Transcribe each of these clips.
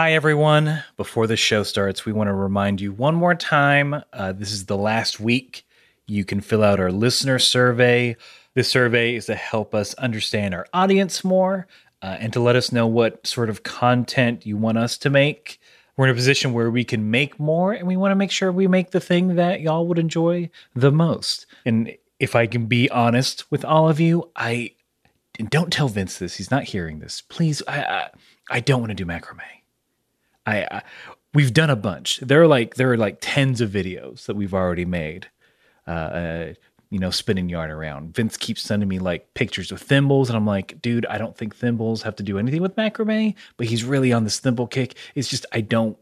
Hi, everyone. Before the show starts, we want to remind you one more time uh, this is the last week. You can fill out our listener survey. This survey is to help us understand our audience more uh, and to let us know what sort of content you want us to make. We're in a position where we can make more and we want to make sure we make the thing that y'all would enjoy the most. And if I can be honest with all of you, I and don't tell Vince this. He's not hearing this. Please, I I, I don't want to do macrame. I, I we've done a bunch. There are like there are like tens of videos that we've already made. Uh, uh, you know, spinning yarn around. Vince keeps sending me like pictures of thimbles, and I'm like, dude, I don't think thimbles have to do anything with macrame, but he's really on this thimble kick. It's just I don't,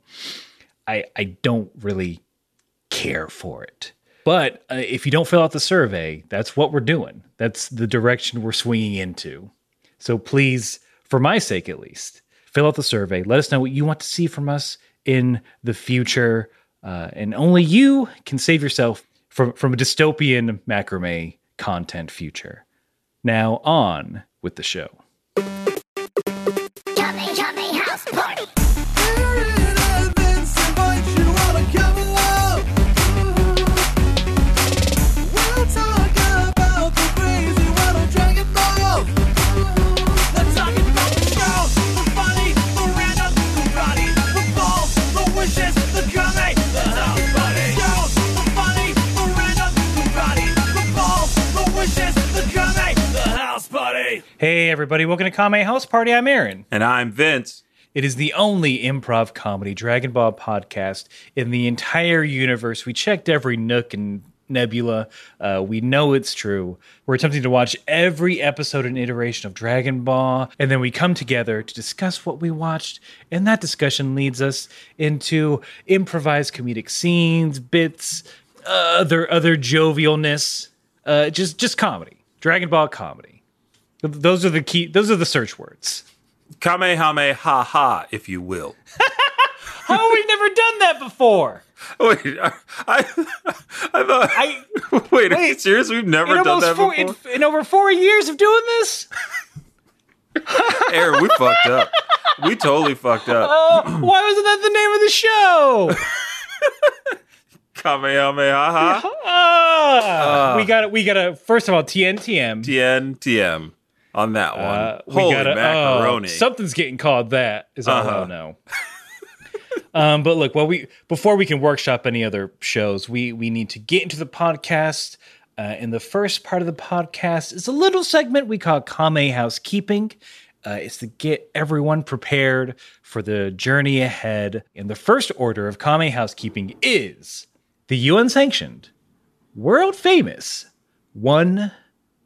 I I don't really care for it. But uh, if you don't fill out the survey, that's what we're doing. That's the direction we're swinging into. So please, for my sake at least, fill out the survey. Let us know what you want to see from us in the future. Uh, and only you can save yourself from, from a dystopian macrame content future. Now, on with the show. Yummy, yummy house party. Hey, everybody, welcome to Kame House Party. I'm Aaron. And I'm Vince. It is the only improv comedy Dragon Ball podcast in the entire universe. We checked every nook and nebula. Uh, we know it's true. We're attempting to watch every episode and iteration of Dragon Ball, and then we come together to discuss what we watched. And that discussion leads us into improvised comedic scenes, bits, other other jovialness, uh, just just comedy. Dragon Ball comedy. Those are the key. Those are the search words. Kamehameha ha, if you will. How have we never done that before? Wait, I, I, I thought. I wait, are you wait. serious? We've never done that four, before. in, in over four years of doing this. Aaron, we fucked up. We totally fucked up. Oh, why wasn't that the name of the show? Kamehameha ha. Ah, Uh. we got it. We got to. First of all, TNTM. TN TM on that one. Uh, we Holy gotta- macaroni. something's getting called that. Is all Uh-huh. I know. um, but look, well, we before we can workshop any other shows, we we need to get into the podcast. Uh, and the first part of the podcast is a little segment we call Kame Housekeeping. Uh, it's to get everyone prepared for the journey ahead. And the first order of Kame Housekeeping is the UN sanctioned, world famous one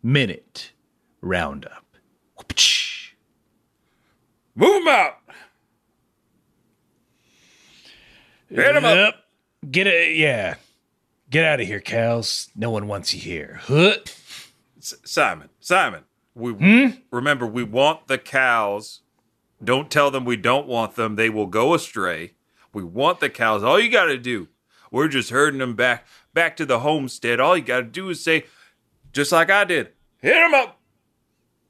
minute roundup. Move 'em out. Hit 'em up. Get it. Yeah. Get out of here, cows. No one wants you here. Huh? Simon, Simon, we Hmm? remember we want the cows. Don't tell them we don't want them; they will go astray. We want the cows. All you got to do, we're just herding them back back to the homestead. All you got to do is say, just like I did, hit them up,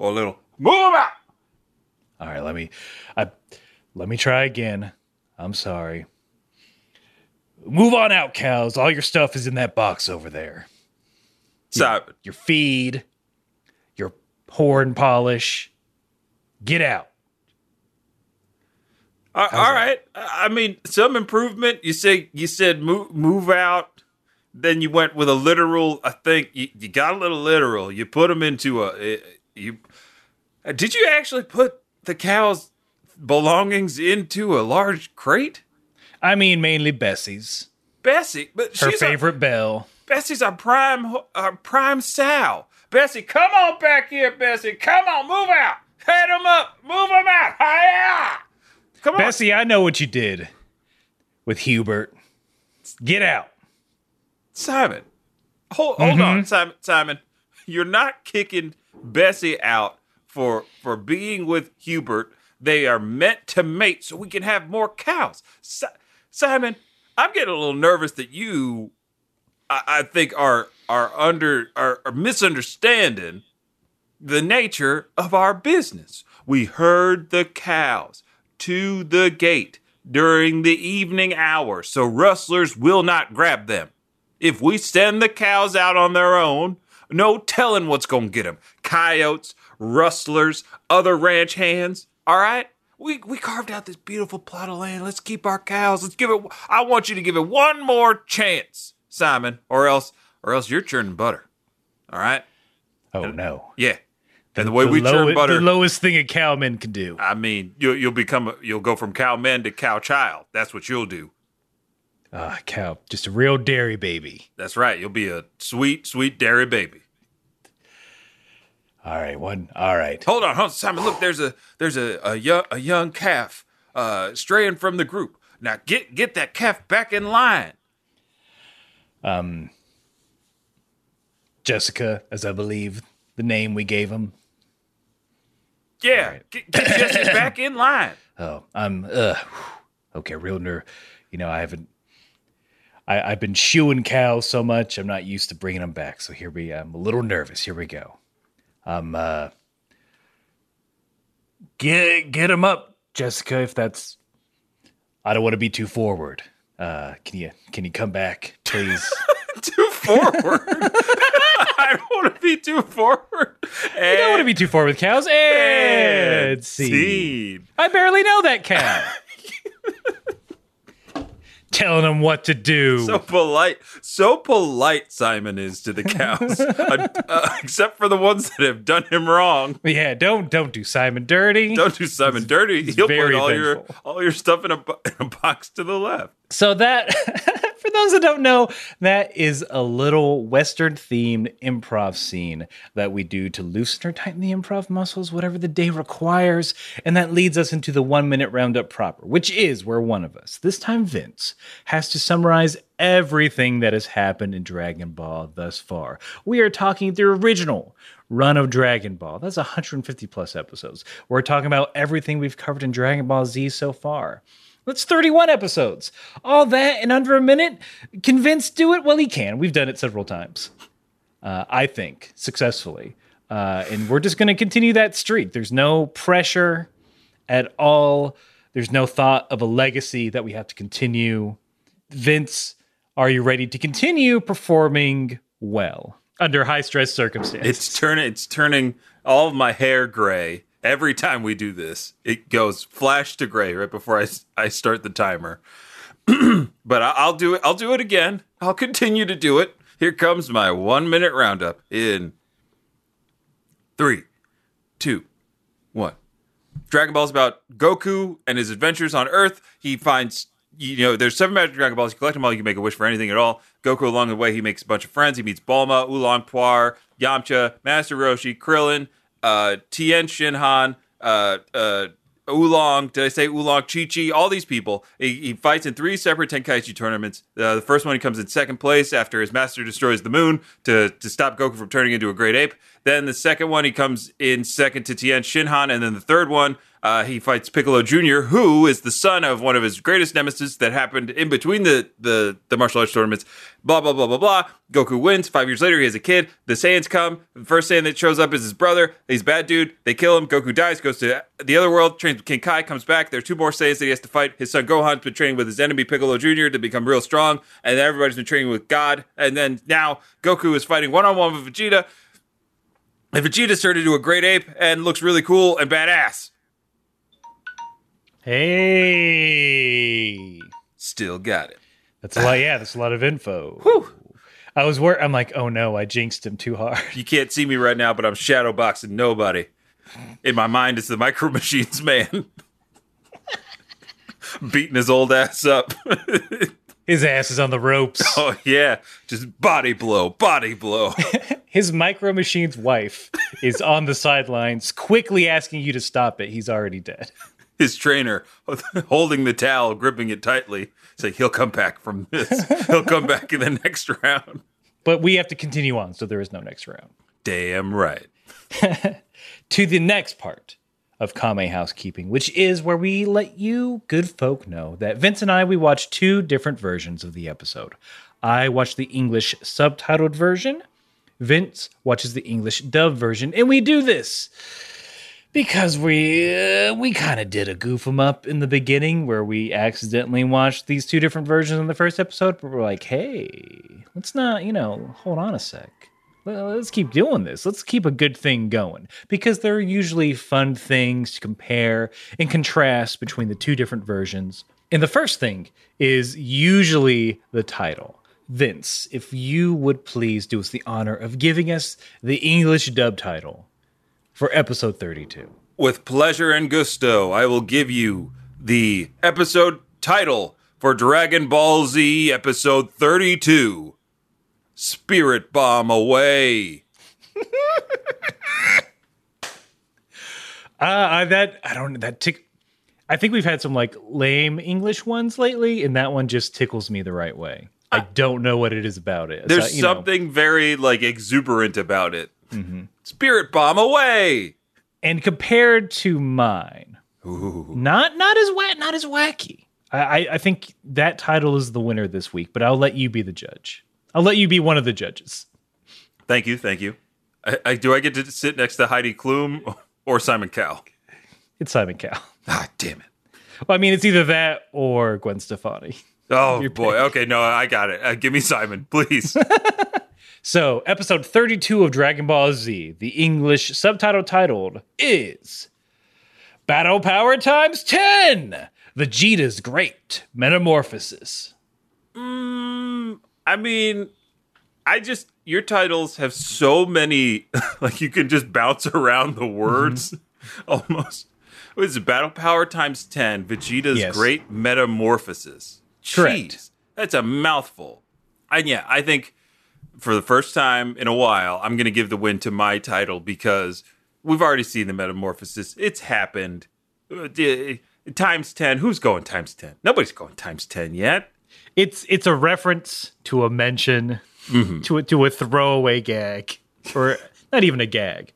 or a little move 'em out. All right. Let me. I, let me try again. I'm sorry. Move on out, cows. All your stuff is in that box over there. Simon, Your feed, your horn polish. Get out. all, all right. I mean, some improvement. You say you said move move out. Then you went with a literal. I think you, you got a little literal. You put them into a eh, you. Uh, Did you actually put the cow's belongings into a large crate? I mean, mainly Bessie's. Bessie, but she's Her favorite bell. Bessie's our prime our prime sow. Bessie, come on back here, Bessie. Come on, move out. Head them up. Move them out. Hiya! Come on. Bessie, I know what you did with Hubert. Get out. Simon, hold, hold on, Simon. Simon, you're not kicking Bessie out for for being with Hubert. They are meant to mate so we can have more cows. Si- Simon, I'm getting a little nervous that you, I, I think, are are under are, are misunderstanding the nature of our business. We herd the cows to the gate during the evening hour, so rustlers will not grab them. If we send the cows out on their own, no telling what's going to get them. Coyotes, rustlers, other ranch hands. All right? We, we carved out this beautiful plot of land. Let's keep our cows. Let's give it. I want you to give it one more chance, Simon, or else, or else you're churning butter. All right? Oh no. Yeah. And the way The we low- churn butter, The lowest thing a cowman can do. I mean, you'll you'll become a, you'll go from cowman to cow child. That's what you'll do. Ah, cow. Just a real dairy baby. That's right. You'll be a sweet, sweet dairy baby. All right, one. All right. Hold on, hold on, Simon. Look, there's a there's a, a young a young calf uh, straying from the group. Now get get that calf back in line. Um, Jessica, as I believe the name we gave him. Yeah, get, get Jesse back in line. Oh, I'm uh okay, real nerve. You know, I haven't I, I've been shoeing cows so much, I'm not used to bringing them back. So here we I'm a little nervous. Here we go. Um uh get get him up, Jessica, if that's I don't want to be too forward. Uh can you can you come back, please? Too forward. I don't want to be too forward. I don't want to be too forward with cows. And seed. seed. I barely know that cow. Telling them what to do. So polite, so polite Simon is to the cows, uh, uh, except for the ones that have done him wrong. yeah, don't don't do Simon dirty. Don't do Simon dirty. He'll put all your all your stuff in a, in a box to the left. So that, for those that don't know, that is a little Western themed improv scene that we do to loosen or tighten the improv muscles, whatever the day requires. And that leads us into the one minute roundup proper, which is where one of us, this time Vince, has to summarize everything that has happened in Dragon Ball thus far. We are talking the original run of Dragon Ball. That's 150 plus episodes. We're talking about everything we've covered in Dragon Ball Z so far. That's 31 episodes. All that in under a minute. Can Vince do it? Well, he can. We've done it several times. Uh, I think successfully. Uh, and we're just going to continue that streak. There's no pressure at all. There's no thought of a legacy that we have to continue. Vince, are you ready to continue performing well under high stress circumstances? It's turning. It's turning all of my hair gray every time we do this. It goes flash to gray right before I, I start the timer. but I, I'll do it. I'll do it again. I'll continue to do it. Here comes my one minute roundup in three, two, one. Dragon Ball is about Goku and his adventures on Earth. He finds, you know, there's seven magic Dragon Balls. You collect them all, you can make a wish for anything at all. Goku, along the way, he makes a bunch of friends. He meets Bulma, Oolong Puar, Yamcha, Master Roshi, Krillin, uh, Tien Shinhan, uh, uh, Oolong, did I say Oolong, Chi Chi, all these people. He, he fights in three separate Tenkaichi tournaments. Uh, the first one, he comes in second place after his master destroys the moon to, to stop Goku from turning into a great ape. Then the second one, he comes in second to Tien Shinhan. And then the third one, uh, he fights Piccolo Jr., who is the son of one of his greatest nemesis that happened in between the, the, the martial arts tournaments. Blah, blah, blah, blah, blah. Goku wins. Five years later, he has a kid. The Saiyans come. The first Saiyan that shows up is his brother. He's a bad dude. They kill him. Goku dies, goes to the other world, trains with King Kai, comes back. There are two more Saiyans that he has to fight. His son Gohan's been training with his enemy Piccolo Jr. to become real strong. And everybody's been training with God. And then now Goku is fighting one on one with Vegeta. And Vegeta's turned into a great ape and looks really cool and badass. Hey. Still got it. That's a lot. Yeah, that's a lot of info. I was wor I'm like, oh no, I jinxed him too hard. You can't see me right now, but I'm shadow boxing nobody. In my mind, it's the Micro Machines man. Beating his old ass up. His ass is on the ropes. oh, yeah. Just body blow, body blow. His Micro Machines wife is on the sidelines, quickly asking you to stop it. He's already dead. His trainer holding the towel, gripping it tightly. Saying he'll come back from this. He'll come back in the next round. But we have to continue on, so there is no next round. Damn right. To the next part of Kame Housekeeping, which is where we let you good folk know that Vince and I we watched two different versions of the episode. I watched the English subtitled version. Vince watches the English dub version, and we do this because we uh, we kind of did a goof 'em up in the beginning where we accidentally watched these two different versions in the first episode, but we're like, hey, let's not, you know, hold on a sec. Let's keep doing this. Let's keep a good thing going because there are usually fun things to compare and contrast between the two different versions. And the first thing is usually the title. Vince, if you would please do us the honor of giving us the English dub title for episode 32. With pleasure and gusto, I will give you the episode title for Dragon Ball Z episode 32 Spirit Bomb Away. Uh, I, that I don't that tick. I think we've had some like lame English ones lately, and that one just tickles me the right way. I don't know what it is about it. There's So, you know, something very like exuberant about it. Spirit Bomb Away. and compared to mine, not not as wet, not as wacky. I, I I think that title is the winner this week, but I'll let you be the judge. I'll let you be one of the judges. Thank you, thank you. I, I, do I get to sit next to Heidi Klum or Simon Cowell? It's Simon Cowell. Ah, damn it. Well, I mean, it's either that or Gwen Stefani. Oh boy. Okay, no, I got it. Uh, give me Simon, please. So, episode 32 of Dragon Ball Z, the English subtitle titled is Battle Power Times 10 Vegeta's Great Metamorphosis. Mm, I mean, I just your titles have so many like you can just bounce around the mm-hmm. words almost. What is it? Battle power times ten. Vegeta's Yes. great metamorphosis. Correct. Jeez, that's a mouthful. And yeah, I think for the first time in a while, I'm going to give the win to my title because we've already seen the metamorphosis. It's happened. Uh, Times ten. Who's going times ten? Nobody's going times ten yet. It's it's a reference to a mention to a, to a throwaway gag or not even a gag.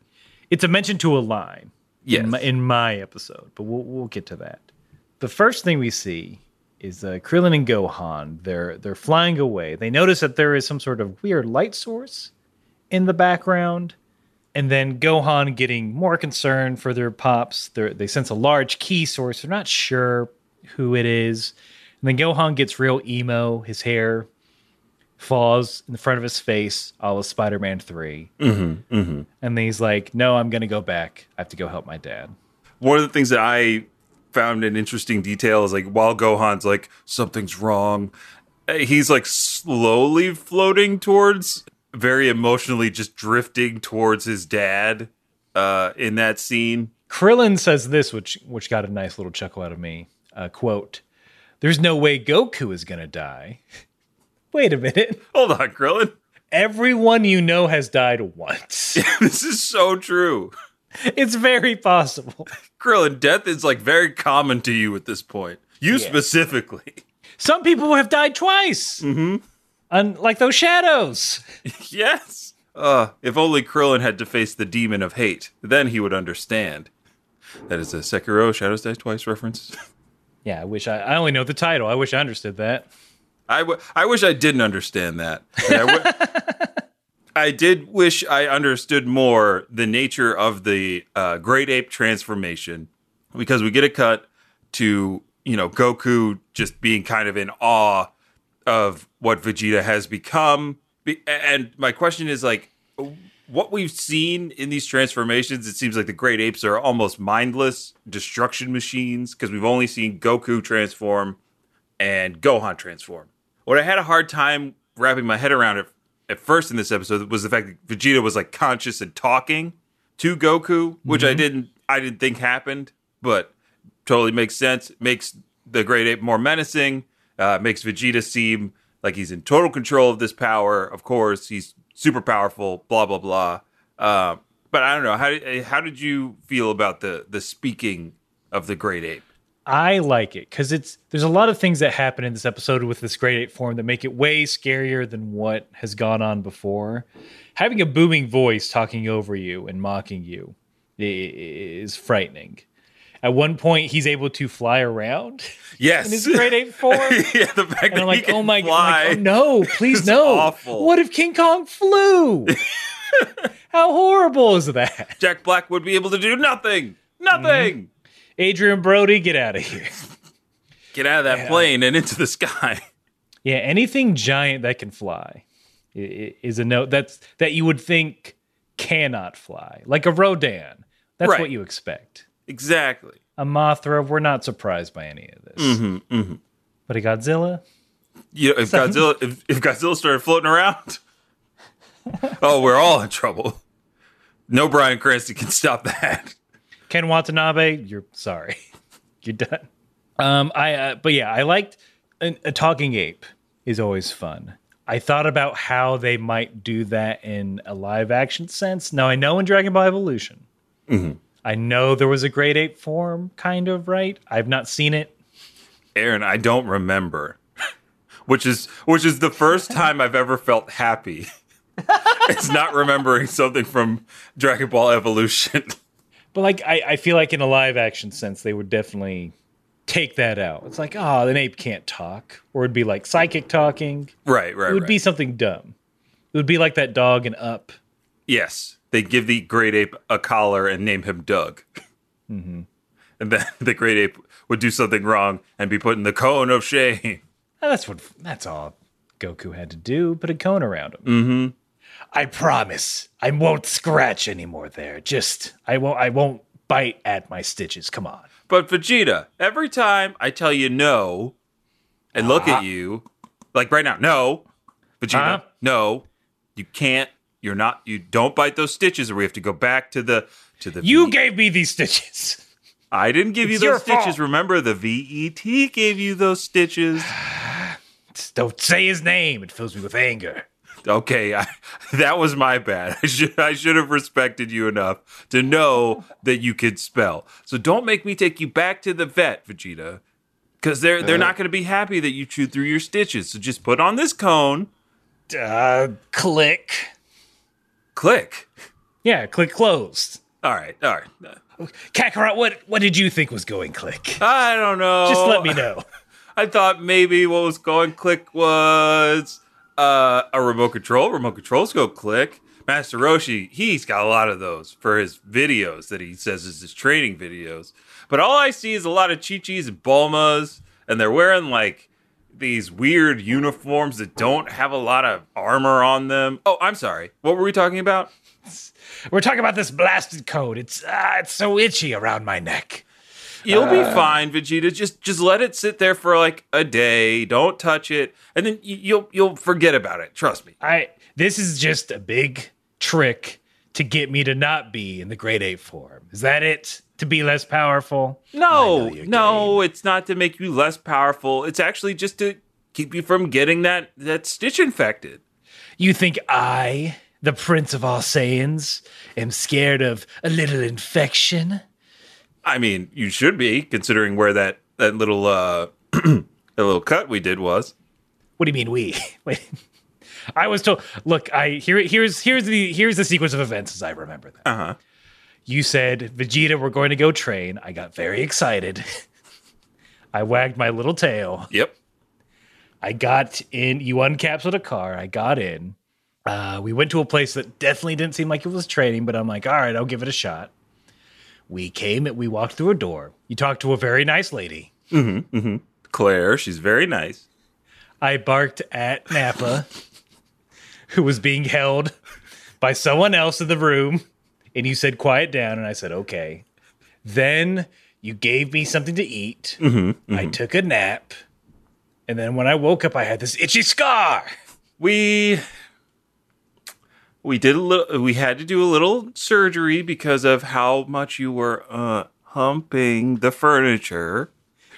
It's a mention to a line Yes. in, my, in my episode, but we'll we'll get to that. The first thing we see is uh, Krillin and Gohan. They're they're flying away. They notice that there is some sort of weird light source in the background, and then Gohan getting more concerned for their pops. They're, they sense a large ki source. They're not sure who it is. And then Gohan gets real emo. His hair falls in the front of his face, all of Spider Man 3. Mm-hmm, mm-hmm. And he's like, No, I'm going to go back. I have to go help my dad. one of the things that I found an interesting detail is like while Gohan's like something's wrong, uh, he's like slowly floating towards, very emotionally just drifting towards his dad uh, in that scene. Krillin says this, which which got a nice little chuckle out of me. Uh, quote, There's no way Goku is going to die. Wait a minute. Hold on, Krillin. Everyone you know has died once. this is so true. it's very possible. Krillin, death is like very common to you at this point. You Yeah. specifically. Some people have died twice. Mm-hmm. Unlike those shadows. yes. Uh, if only Krillin had to face the demon of hate, then he would understand. That is a Sekiro Shadows Die Twice reference. Yeah, I wish I, I only know the title. I wish I understood that. I, w- I wish I didn't understand that. I, w- I did wish I understood more the nature of the uh, great ape transformation because we get a cut to you know Goku just being kind of in awe of what Vegeta has become. And my question is like, what we've seen in these transformations, it seems like the great apes are almost mindless destruction machines because we've only seen Goku transform and Gohan transform. What I had a hard time wrapping my head around at, at first in this episode was the fact that Vegeta was like conscious and talking to Goku, which I didn't I didn't think happened, but totally makes sense. Makes the Great Ape more menacing. Uh, makes Vegeta seem like he's in total control of this power. Of course, he's super powerful. Blah blah blah. Uh, but I don't know how did, how did you feel about the the speaking of the Great Ape? I like it because it's there's a lot of things that happen in this episode with this great ape form that make it way scarier than what has gone on before. Having a booming voice talking over you and mocking you is frightening. At one point, he's able to fly around Yes, in his great ape form. yeah, the fact And that I'm he like, oh my god, like, oh no, please no. awful. What if King Kong flew? How horrible is that? Jack Black would be able to do nothing. Nothing. Mm-hmm. Adrien Brody, get out of here. Get out of that plane and into the sky. Yeah, anything giant that can fly is a note that's that you would think cannot fly, like a Rodan. That's Right. what you expect. Exactly. A Mothra, we're not surprised by any of this. Mm-hmm, But a Godzilla, You know, if Godzilla if, if Godzilla started floating around, oh, we're all in trouble. No Bryan Cranston can stop that. Ken Watanabe, you're sorry, you're done. Um, I uh, but yeah, I liked a, a talking ape is always fun. I thought about how they might do that in a live action sense. Now I know in Dragon Ball Evolution, I know there was a great ape form, kind of right. I've not seen it. Aaron, I don't remember. Which is which is the first time I've ever felt happy. it's not remembering something from Dragon Ball Evolution. But like, I, I feel like in a live action sense, they would definitely take that out. It's like, oh, an ape can't talk, or it'd be like psychic talking. right, right, It would right. be something dumb. It would be like that dog in Up. yes, they give the great ape a collar and name him Doug. Mm-hmm. And then the great ape would do something wrong and be put in the cone of shame. Uh, That's what. That's all Goku had to do. Put a cone around him. Mm-hmm. I promise, I won't scratch anymore. There, just I won't. I won't bite at my stitches. Come on. But Vegeta, every time I tell you no and look Uh-huh. at you, like right now, no, Vegeta, Huh? no, you can't. You're not. You don't bite those stitches, or we have to go back to the to the. You V- gave me these stitches. I didn't give you It's your those stitches. fault. Remember, the VET gave you those stitches. Don't say his name. It fills me with anger. Okay, I, that was my bad. I should I should have respected you enough to know that you could spell. So don't make me take you back to the vet, Vegeta, because they're they're not going to be happy that you chewed through your stitches. So just put on this cone, Uh, click. click. Yeah, click closed. All right, all right. Kakarot, what what did you think was going click? I don't know. Just let me know. I thought maybe what was going click was uh, a remote control. Remote controls go click. Master Roshi, he's got a lot of those for his videos that he says is his training videos. But all I see is a lot of Chi-Chis and Bulmas, and they're wearing like these weird uniforms that don't have a lot of armor on them. Oh, I'm sorry. What were we talking about? We're talking about this blasted coat. It's ah, it's so itchy around my neck. You'll be uh, fine, Vegeta. Just just let it sit there for like a day. Don't touch it, and then you'll you'll forget about it. Trust me. I this is just a big trick to get me to not be in the great ape form. Is that it? To be less powerful? No, I know your no, it's not to make you less powerful. It's actually just to keep you from getting that that stitch infected. You think I, the Prince of all Saiyans, am scared of a little infection? I mean, you should be considering where that that little uh that little cut we did was. What do you mean we? Wait. I was told. Look, I here. Here's here's the here's the sequence of events as I remember them. Uh huh. You said, Vegeta, we're going to go train. I got very excited. I wagged my little tail. Yep. I got in. You uncapsuled a car. I got in. Uh, we went to a place that definitely didn't seem like it was training, but I'm like, all right, I'll give it a shot. We came. And we walked through a door. You talked to a very nice lady. Mm-hmm, mm-hmm. Claire, she's very nice. I barked at Nappa, who was being held by someone else in the room, and you said, quiet down. And I said, okay. Then you gave me something to eat. Mm-hmm, I took a nap. And then when I woke up, I had this itchy scar. We we did a little we had to do a little surgery because of how much you were uh humping the furniture.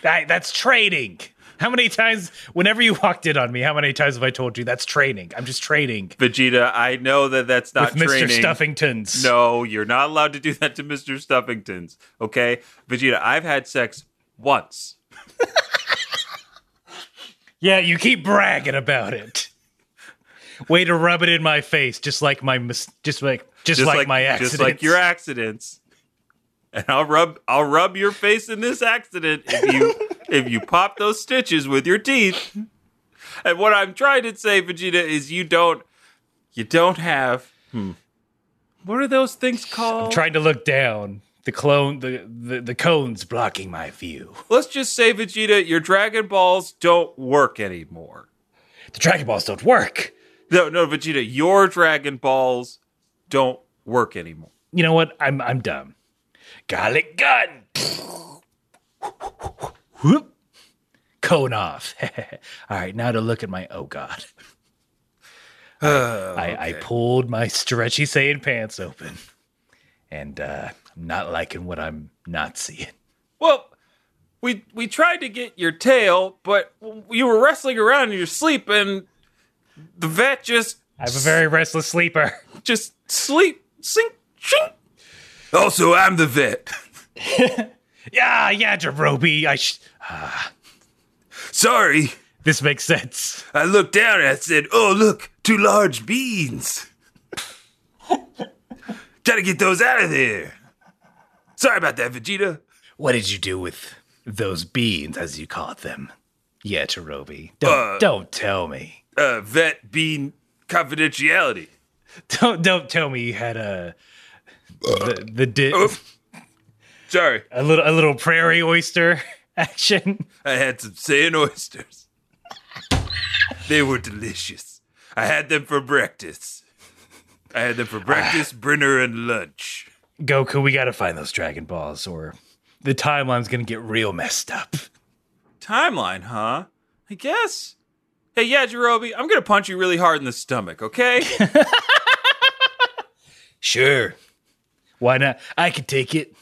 I, that's training. How many times, whenever you walked in on me, how many times have I told you that's training? I'm just training Vegeta, I know that that's not with Mr. training. Stuffingtons. No, you're not allowed to do that to Mr. Stuffington's. Okay? Vegeta, I've had sex once. Yeah, you keep bragging about it. Way to rub it in my face, just like my mis- just like just, like, my accidents. Just like your accidents. And I'll rub I'll rub your face in this accident if you if you pop those stitches with your teeth. And what I'm trying to say, Vegeta, is you don't you don't have hmm, what are those things called? I'm trying to look down The clone, the, the the cone's blocking my view. Let's just say, Vegeta, your Dragon Balls don't work anymore. The Dragon Balls don't work. No, no, Vegeta, your Dragon Balls don't work anymore. You know what? I'm I'm dumb. Garlic gun. Whoop. Cone off. All right, now to look at my. Oh God. I, I pulled my stretchy Saiyan pants open, and uh, I'm not liking what I'm not seeing. Well, we we tried to get your tail, but you were wrestling around in your sleep, and the vet just I have a very restless sleeper. just sleep sink. Shink. Also, I'm the vet. Yeah, yeah, Jerobi. I sh- Sorry, this makes sense. I looked down and I said, "Oh, look, two large beans." Gotta get those out of there. Sorry about that, Vegeta. What did you do with those beans, as you called them? Yeah, Jerobi. Don't Uh, don't tell me. Uh, vet bean confidentiality. Don't don't tell me you had a the, the di- Oh, sorry, a little a little prairie oyster action. I had some sand oysters. they were delicious. I had them for breakfast. I had them for breakfast, dinner, and lunch. Goku, we gotta find those Dragon Balls, or the timeline's gonna get real messed up. Timeline, huh? I guess. Hey, yeah, Jirobi, I'm gonna punch you really hard in the stomach, okay? Sure. Why not? I can take it.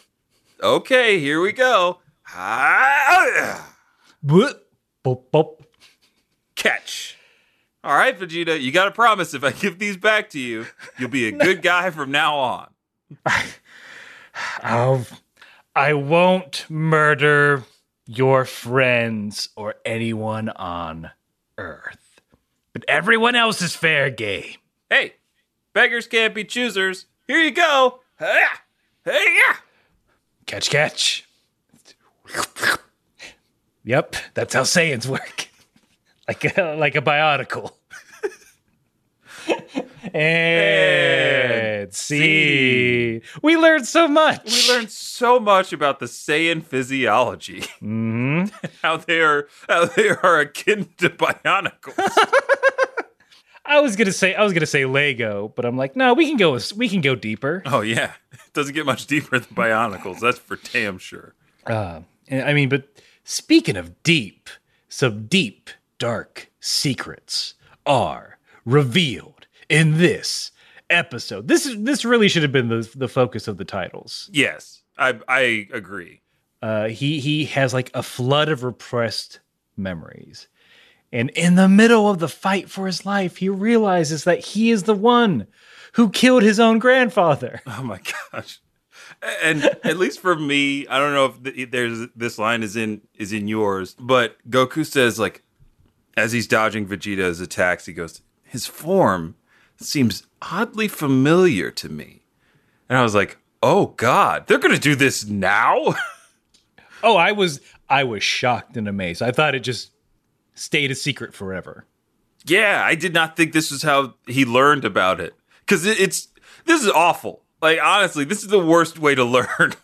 okay, here we go. Catch. All right, Vegeta, you gotta promise if I give these back to you, you'll be a good guy from now on. I'll, I won't murder your friends or anyone on Earth. But everyone else is fair game. Hey, beggars can't be choosers. Here you go. Hey, yeah. Catch, catch. Yep, that's how Saiyans work. like a, like a bionicle. And see, we learned so much. We learned so much about the Saiyan physiology. Mhm. how they are how they are akin to bionicles. I was gonna say I was gonna say Lego, but I'm like, no, we can go we can go deeper. oh yeah. It doesn't get much deeper than bionicles, that's for damn sure. Uh, I mean, but speaking of deep, some deep, dark secrets are revealed in this episode. This is this really should have been the the focus of the titles. Yes. I I agree. Uh, he he has like a flood of repressed memories. And in the middle of the fight for his life, he realizes that he is the one who killed his own grandfather. Oh my gosh. And at least for me, I don't know if th- there's this line is in is in yours, but Goku says like as he's dodging Vegeta's attacks, he goes, "His form seems oddly familiar to me." And I was like, "Oh god, they're going to do this now?" Oh, I was I was shocked and amazed. I thought it just stayed a secret forever. yeah, I did not think this was how he learned about it. Cuz it, it's this is awful. Like honestly, this is the worst way to learn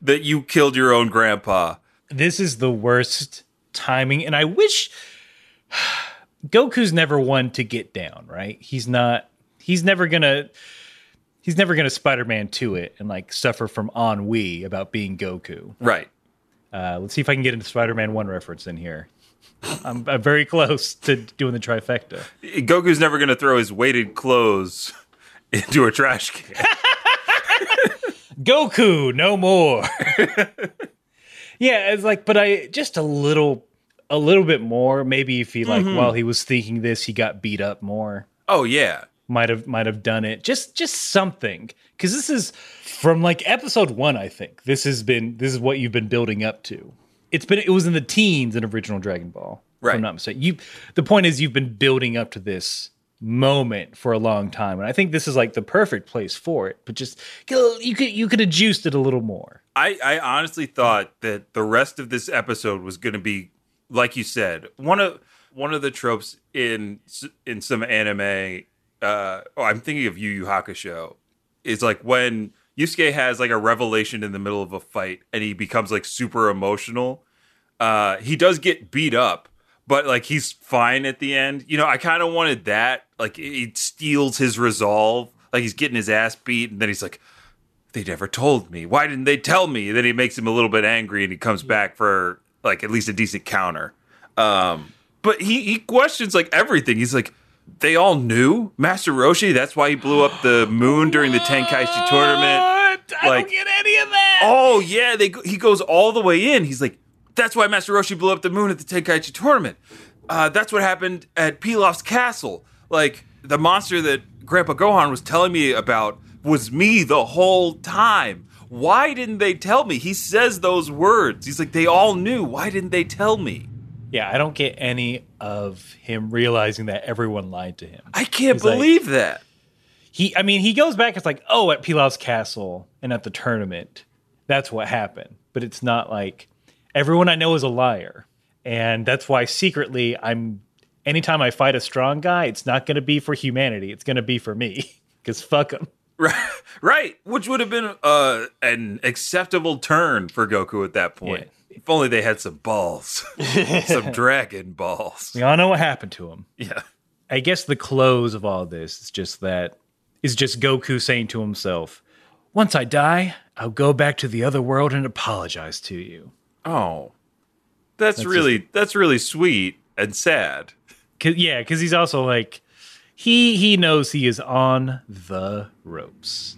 that you killed your own grandpa. This is the worst timing, and I wish Goku's never one to get down, right? He's not he's never gonna he's never gonna Spider-Man to it and like suffer from ennui about being Goku. Right. Uh, let's see if I can get into Spider-Man one reference in here. I'm, I'm very close to doing the trifecta. Goku's never going to throw his weighted clothes into a trash can. Goku, no more. yeah, it's like, but I just a little, a little bit more. Maybe if he like while he was thinking this, he got beat up more. oh yeah. Might have, might have done it. Just, just something. Because this is from like episode one. I think this has been, this is what you've been building up to. It's been, it was in the teens in original Dragon Ball. If Right. I'm not mistaken. You, the point is, you've been building up to this moment for a long time, and I think this is like the perfect place for it. But just you could, you could have juiced it a little more. I, I honestly thought that the rest of this episode was going to be like you said one of one of the tropes in in some anime uh oh, I'm thinking of Yu Yu Hakusho is like when Yusuke has like a revelation in the middle of a fight and he becomes like super emotional. Uh, he does get beat up, but like he's fine at the end. You know, I kind of wanted that. Like it steals his resolve. Like he's getting his ass beat, and then he's like, "They never told me. Why didn't they tell me?" And then he makes him a little bit angry, and he comes back for like at least a decent counter. Um, but he he questions like everything. He's like, "They all knew Master Roshi. That's why he blew up the moon during the Tenkaichi tournament." I Like- don't get any of that. Oh yeah, they he goes all the way in. He's like, that's why Master Roshi blew up the moon at the Tenkaichi tournament. Uh, that's what happened at Pilaf's castle. Like the monster that Grandpa Gohan was telling me about was me the whole time. Why didn't they tell me? He says those words. He's like, they all knew. Why didn't they tell me? Yeah, I don't get any of him realizing that everyone lied to him. I can't He's like- believe that. He, I mean, he goes back. It's like, oh, at Pilaf's castle and at the tournament, that's what happened. But it's not like everyone I know is a liar, and that's why secretly I'm. Anytime I fight a strong guy, it's not going to be for humanity. It's going to be for me because fuck him. Right, right. Which would have been uh, an acceptable turn for Goku at that point. If only they had some balls, some dragon balls. We all know what happened to him. Yeah. I guess the close of all this is just that is just Goku saying to himself, "Once I die, I'll go back to the other world and apologize to you." Oh, that's, That's really that's really sweet and sad. Cause, yeah, because he's also like he he knows he is on the ropes.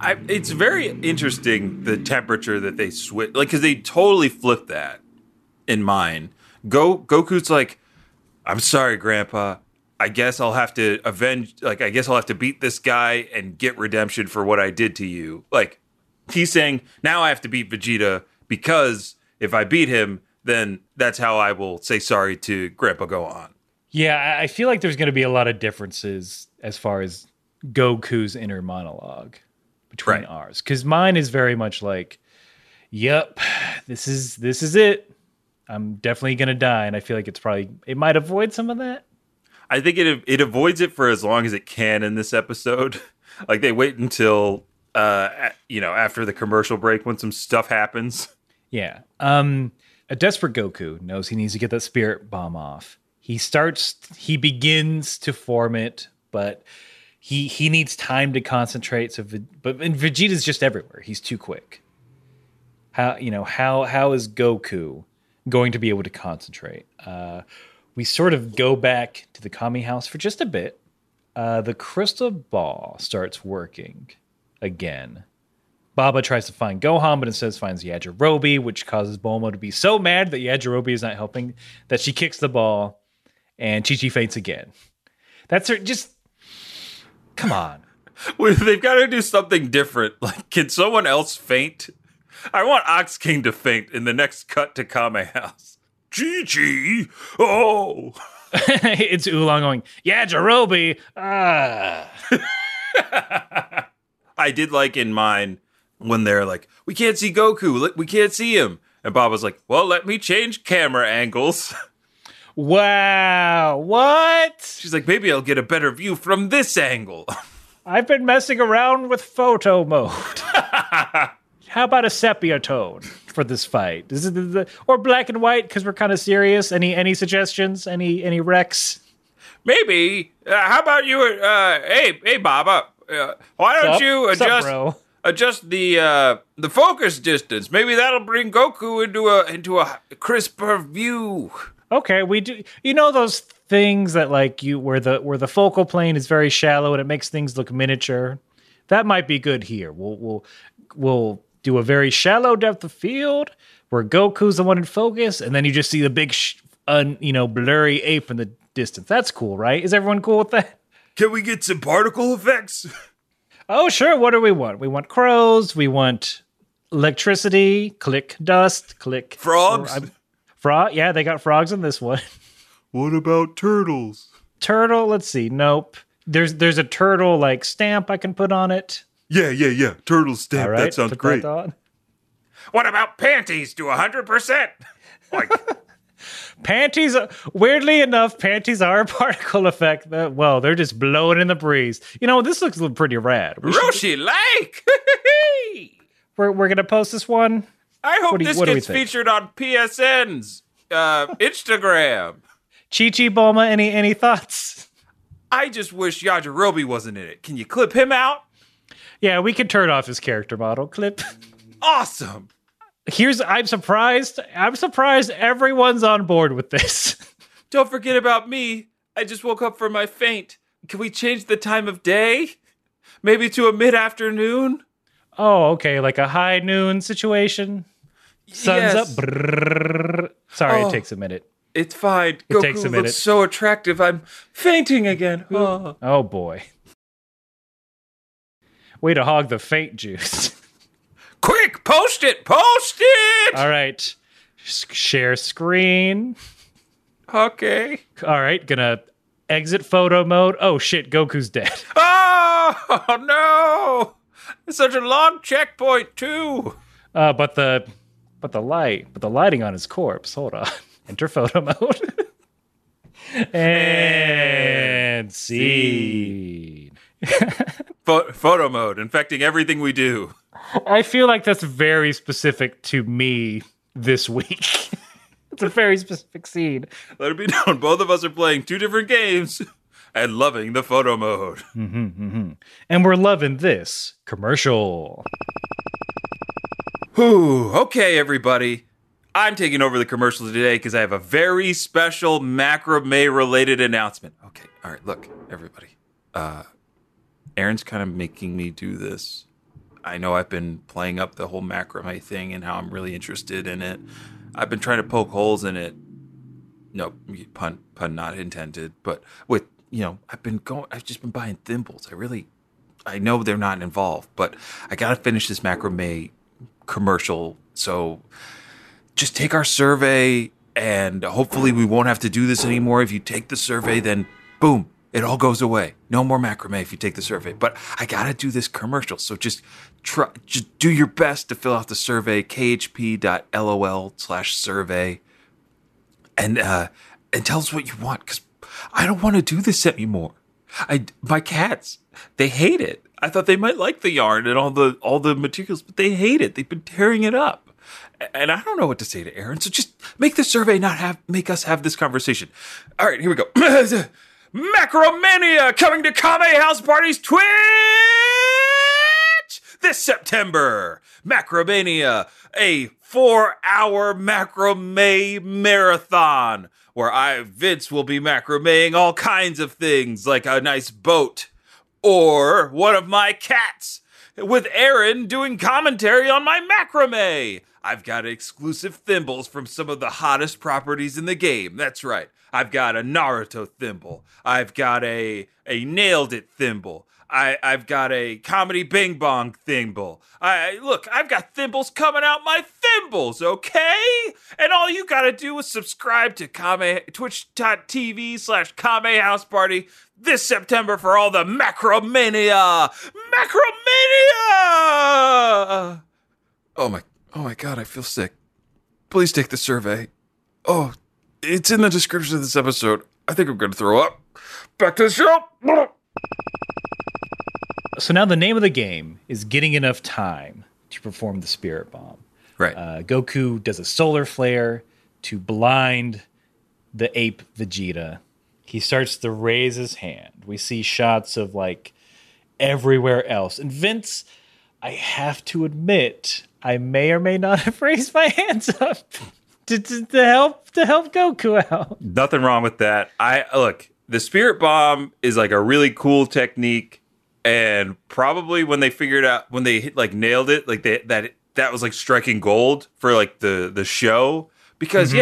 I, it's very interesting the temperature that they switch, like because they totally flip that in mine. Go Goku's like, I'm sorry, Grandpa. I guess I'll have to avenge. Like, I guess I'll have to beat this guy and get redemption for what I did to you. Like, he's saying now I have to beat Vegeta because if I beat him, then that's how I will say sorry to Grandpa Gohan. Yeah, I- I feel like there's going to be a lot of differences as far as Goku's inner monologue between Right. ours. Because mine is very much like, "Yep, this is this is it. I'm definitely going to die," and I feel like it's probably it might avoid some of that. I think it it avoids it for as long as it can in this episode. like they wait until uh you know after the commercial break when some stuff happens. Yeah. Um a desperate Goku knows he needs to get that spirit bomb off. He starts he begins to form it, but he he needs time to concentrate so but and Vegeta's just everywhere. He's too quick. How you know, how how is Goku going to be able to concentrate? Uh we sort of go back to the Kame house for just a bit. Uh the crystal ball starts working again. Baba tries to find Gohan, but instead finds Yajirobe, which causes Bulma to be so mad that Yajirobe is not helping that she kicks the ball and Chi Chi faints again. That's her just come on. Well, They've got to do something different. Like, can someone else faint? I want Ox King to faint in the next cut to Kame House. Chi oh. it's Oolong going, yeah, Yajirobe, ah. I did like in mine when they're like, we can't see Goku, we can't see him. And Bob was like, well, let me change camera angles. Wow, what? She's like, maybe I'll get a better view from this angle. I've been messing around with photo mode. How about a sepia tone for this fight? Is it the, the- or black and white because we're kind of serious? Any any suggestions? Any any recs? maybe. Uh, how about you? Uh, hey, hey, Baba. Uh, why don't Sup? you adjust bro? adjust the uh, the focus distance? Maybe that'll bring Goku into a into a crisper view. Okay, we do. You know those things that like you where the where the focal plane is very shallow and it makes things look miniature. That might be good here. We'll we'll we'll do a very shallow depth of field where Goku's the one in focus, and then you just see the big, sh- un, you know, blurry ape in the distance. That's cool, right? Is everyone cool with that? Can we get some particle effects? Oh, sure. What do we want? We want crows. We want electricity. Click dust. Click Frogs? I'm- Frog. Yeah, they got frogs in this one. What about turtles? turtle. Let's see. Nope. There's there's a turtle like stamp I can put on it. Yeah, yeah, yeah. Turtle stamp. All right, That sounds put great. on. What about panties to hundred percent? Like Panties, uh, weirdly enough, panties are a particle effect. That, well, they're just blowing in the breeze. You know, this looks pretty rad. We should- Lake. we're we're gonna post this one. I hope you- this what do we gets featured on PSN's uh, Instagram. Chi Chi Bulma, any any thoughts? I just wish Yajirobe wasn't in it. Can you clip him out? Yeah, we could turn off his character model clip. Awesome. Here's I'm surprised. I'm surprised everyone's on board with this. Don't forget about me. I just woke up from my faint. Can we change the time of day? Maybe to a mid afternoon? Oh, okay, like a high noon situation. Sun's Yes. up. Brrrr. Sorry, Oh. it takes a minute. It's fine. It Goku takes a minute. looks so attractive. I'm fainting again. Oh. Oh boy. Way to hog the fate juice. Quick, post it, post it. All right. Share screen. okay. All right, gonna exit photo mode. Oh shit, Goku's dead. Oh no! It's such a long checkpoint too. Uh, but the but the light, but the lighting on his corpse. Hold on. Enter photo mode. and scene. Pho- photo mode, infecting everything we do. I feel like that's very specific to me this week. it's a very specific scene. Let it be known, both of us are playing two different games and loving the photo mode. Mm-hmm, mm-hmm. And we're loving this commercial. Whew, okay, everybody. I'm taking over the commercial today because I have a very special macrame related announcement. Okay, all right, look, everybody. Uh, Aaron's kind of making me do this. I know I've been playing up the whole macrame thing and how I'm really interested in it. I've been trying to poke holes in it. No, pun pun not intended, but with you know, I've been going I've just been buying thimbles. I really I know they're not involved, but I gotta finish this macrame commercial. So just take our survey and hopefully we won't have to do this anymore. If you take the survey, then boom, it all goes away. No more macrame if you take the survey. But I gotta do this commercial. So just try just do your best to fill out the survey, khp.lol slash survey. And uh and tell us what you want, because I don't want to do this anymore. I my cats, they hate it. I thought they might like the yarn and all the all the materials, but they hate it. They've been tearing it up. And I don't know what to say to Aaron. So just make the survey not have make us have this conversation. All right, here we go. Macromania coming to Kame House Party's Twitch this September. Macromania, a four-hour macrame marathon where I Vince will be macrameing all kinds of things like a nice boat or one of my cats with Aaron doing commentary on my macrame. I've got exclusive thimbles from some of the hottest properties in the game. That's right. I've got a Naruto thimble. I've got a a nailed it thimble. I, I've got a comedy bing bong thimble. I look, I've got thimbles coming out my thimbles, okay? And all you gotta do is subscribe to Kame twitch.tv slash Kame House Party this September for all the Macromania! Macromania! Oh my oh my god, I feel sick. Please take the survey. Oh, it's in the description of this episode. I think I'm gonna throw up. Back to the show. So now the name of the game is getting enough time to perform the spirit bomb. Right. Uh, Goku does a solar flare to blind the ape Vegeta. He starts to raise his hand. We see shots of like everywhere else. And Vince, I have to admit, I may or may not have raised my hands up to, to, to help to help Goku out. Nothing wrong with that. I look, the spirit bomb is like a really cool technique and probably when they figured out when they hit, like nailed it, like they that that was like striking gold for like the the show because mm-hmm.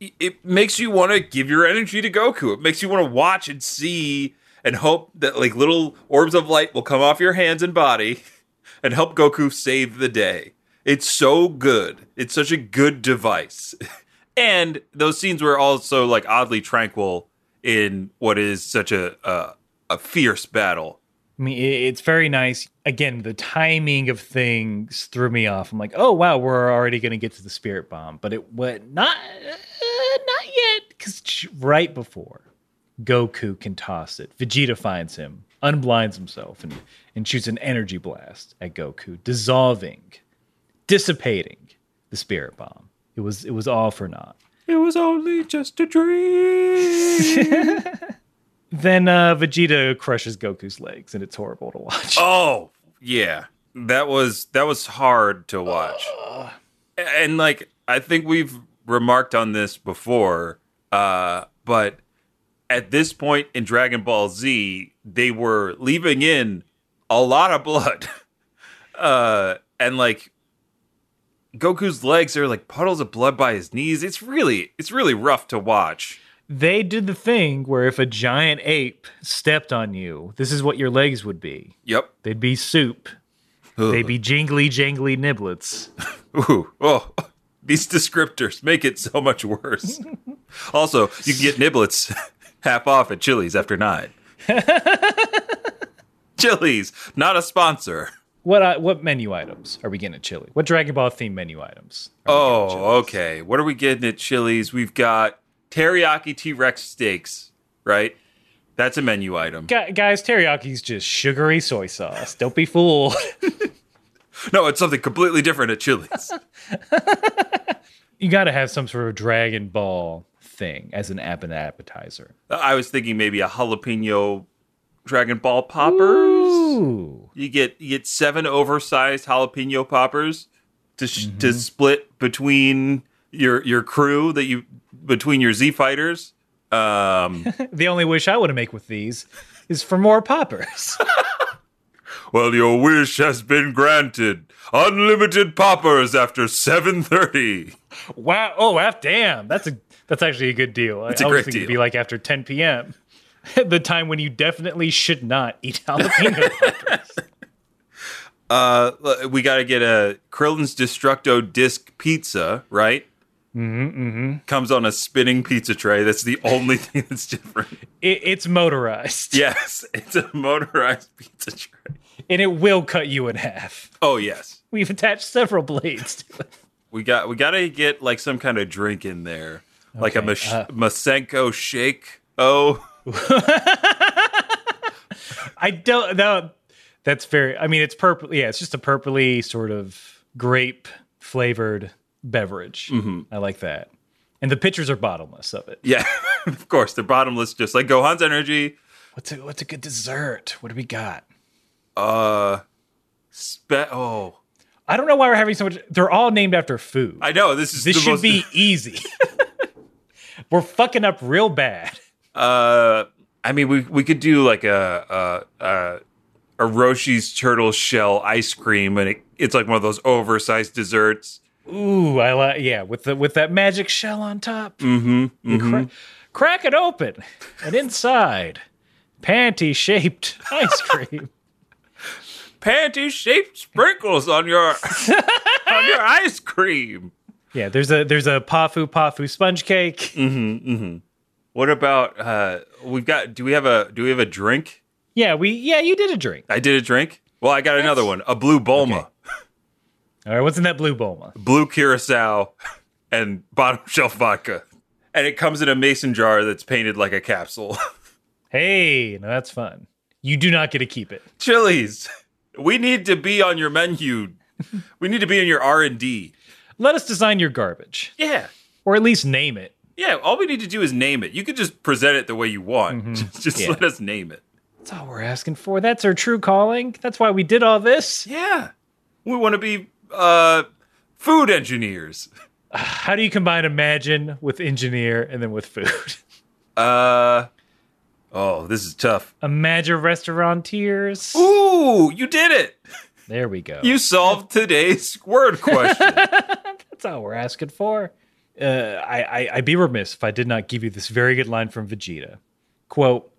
yeah, it- makes you want to give your energy to Goku. It makes you want to watch and see and hope that like little orbs of light will come off your hands and body and help Goku save the day. It's so good. It's such a good device. and those scenes were also like oddly tranquil in what is such a a, a fierce battle. I mean, it's very nice. Again, the timing of things threw me off. I'm like, oh wow, we're already going to get to the spirit bomb, but it went not uh, yet? Because right before Goku can toss it, Vegeta finds him, unblinds himself, and, and shoots an energy blast at Goku, dissolving, dissipating the spirit bomb. It was it was all for naught. It was only just a dream. Then uh, Vegeta crushes Goku's legs, and it's horrible to watch. oh, yeah. That was that was hard to watch. And like I think we've remarked on this before, uh, but at this point in Dragon Ball Z, they were leaving in a lot of blood. Uh, and like Goku's legs are like puddles of blood by his knees. It's really it's really rough to watch. They did the thing where if a giant ape stepped on you, this is what your legs would be. Yep. They'd be soup. They'd be jingly jangly niblets. Ooh, oh, these descriptors make it so much worse. also, you can get niblets half off at Chili's after nine. Chili's, not a sponsor. What uh, what menu items are we getting at Chili? What Dragon Ball theme menu items? are we getting at Oh, okay. What are we getting at Chili's? We've got teriyaki T Rex steaks, right? That's a menu item. Gu- guys, teriyaki's just sugary soy sauce. Don't be fooled. No, it's something completely different at Chili's. you got to have some sort of Dragon Ball thing as an appetizer. Uh, I was thinking maybe a jalapeno Dragon Ball poppers. Ooh. You get you get seven oversized jalapeno poppers to sh- to mm-hmm. split between your your crew that you between your Z fighters. Um, The only wish I want to make with these is for more poppers. well, your wish has been granted. Unlimited poppers after seven thirty. wow! Oh, f damn! That's a that's actually a good deal. It's I a always great think it'd deal. be like after 10 p.m. the time when you definitely should not eat jalapeno poppers. Uh, we got to get a Krillin's Destructo disc pizza, right? Mm-hmm, mm-hmm. Comes on a spinning pizza tray. That's the only thing that's different. It, it's motorized. Yes, it's a motorized pizza tray. and it will cut you in half. Oh yes, We've attached several blades to it. we got we got to get like some kind of drink in there, like a Okay, Mas- uh, Masenko shake. Oh, I don't know. That's very. I mean, it's purple. Yeah, it's just a purpley sort of grape flavored beverage. Mm-hmm. I like that. And the pitchers are bottomless of it. yeah, of course they're bottomless, just like Gohan's energy. What's a what's a good dessert? What do we got? Uh, spe- oh, I don't know why we're having so much. They're all named after food. I know this is this should most- be easy. we're fucking up real bad. Uh, I mean, we we could do like a a a, a Roshi's turtle shell ice cream, and it, it's like one of those oversized desserts. Ooh, I like. Yeah, with the with that magic shell on top. Mm-hmm. Mm-hmm. cra- crack it open, and inside, panty shaped ice cream. Panty shaped sprinkles on your on your ice cream. yeah, there's a there's a pafu pafu sponge cake. mm-hmm What about uh we've got do we have a do we have a drink? Yeah, we yeah you did a drink. I did a drink. Well, I got another one, a blue Bulma, Okay. All right, what's in that blue Bulma? blue curacao, and bottom shelf vodka, and it comes in a mason jar that's painted like a capsule. Hey, no, that's fun. You do not get to keep it. Chili's, we need to be on your menu. We need to be in your R and D. Let us design your garbage, Yeah, or at least name it. yeah. All we need to do is name it. You could just present it the way you want. Mm-hmm. Just, just Yeah. let us name it. That's all we're asking for. That's our true calling. That's why we did all this. Yeah, we want to be uh, food engineers. How do you combine imagine with engineer and then with food? Uh, oh, this is tough. Imagine restaurateurs. Ooh, you did it! There we go. You solved today's word question. That's all we're asking for. Uh, I, I, I'd be remiss if I did not give you this very good line from Vegeta. Quote,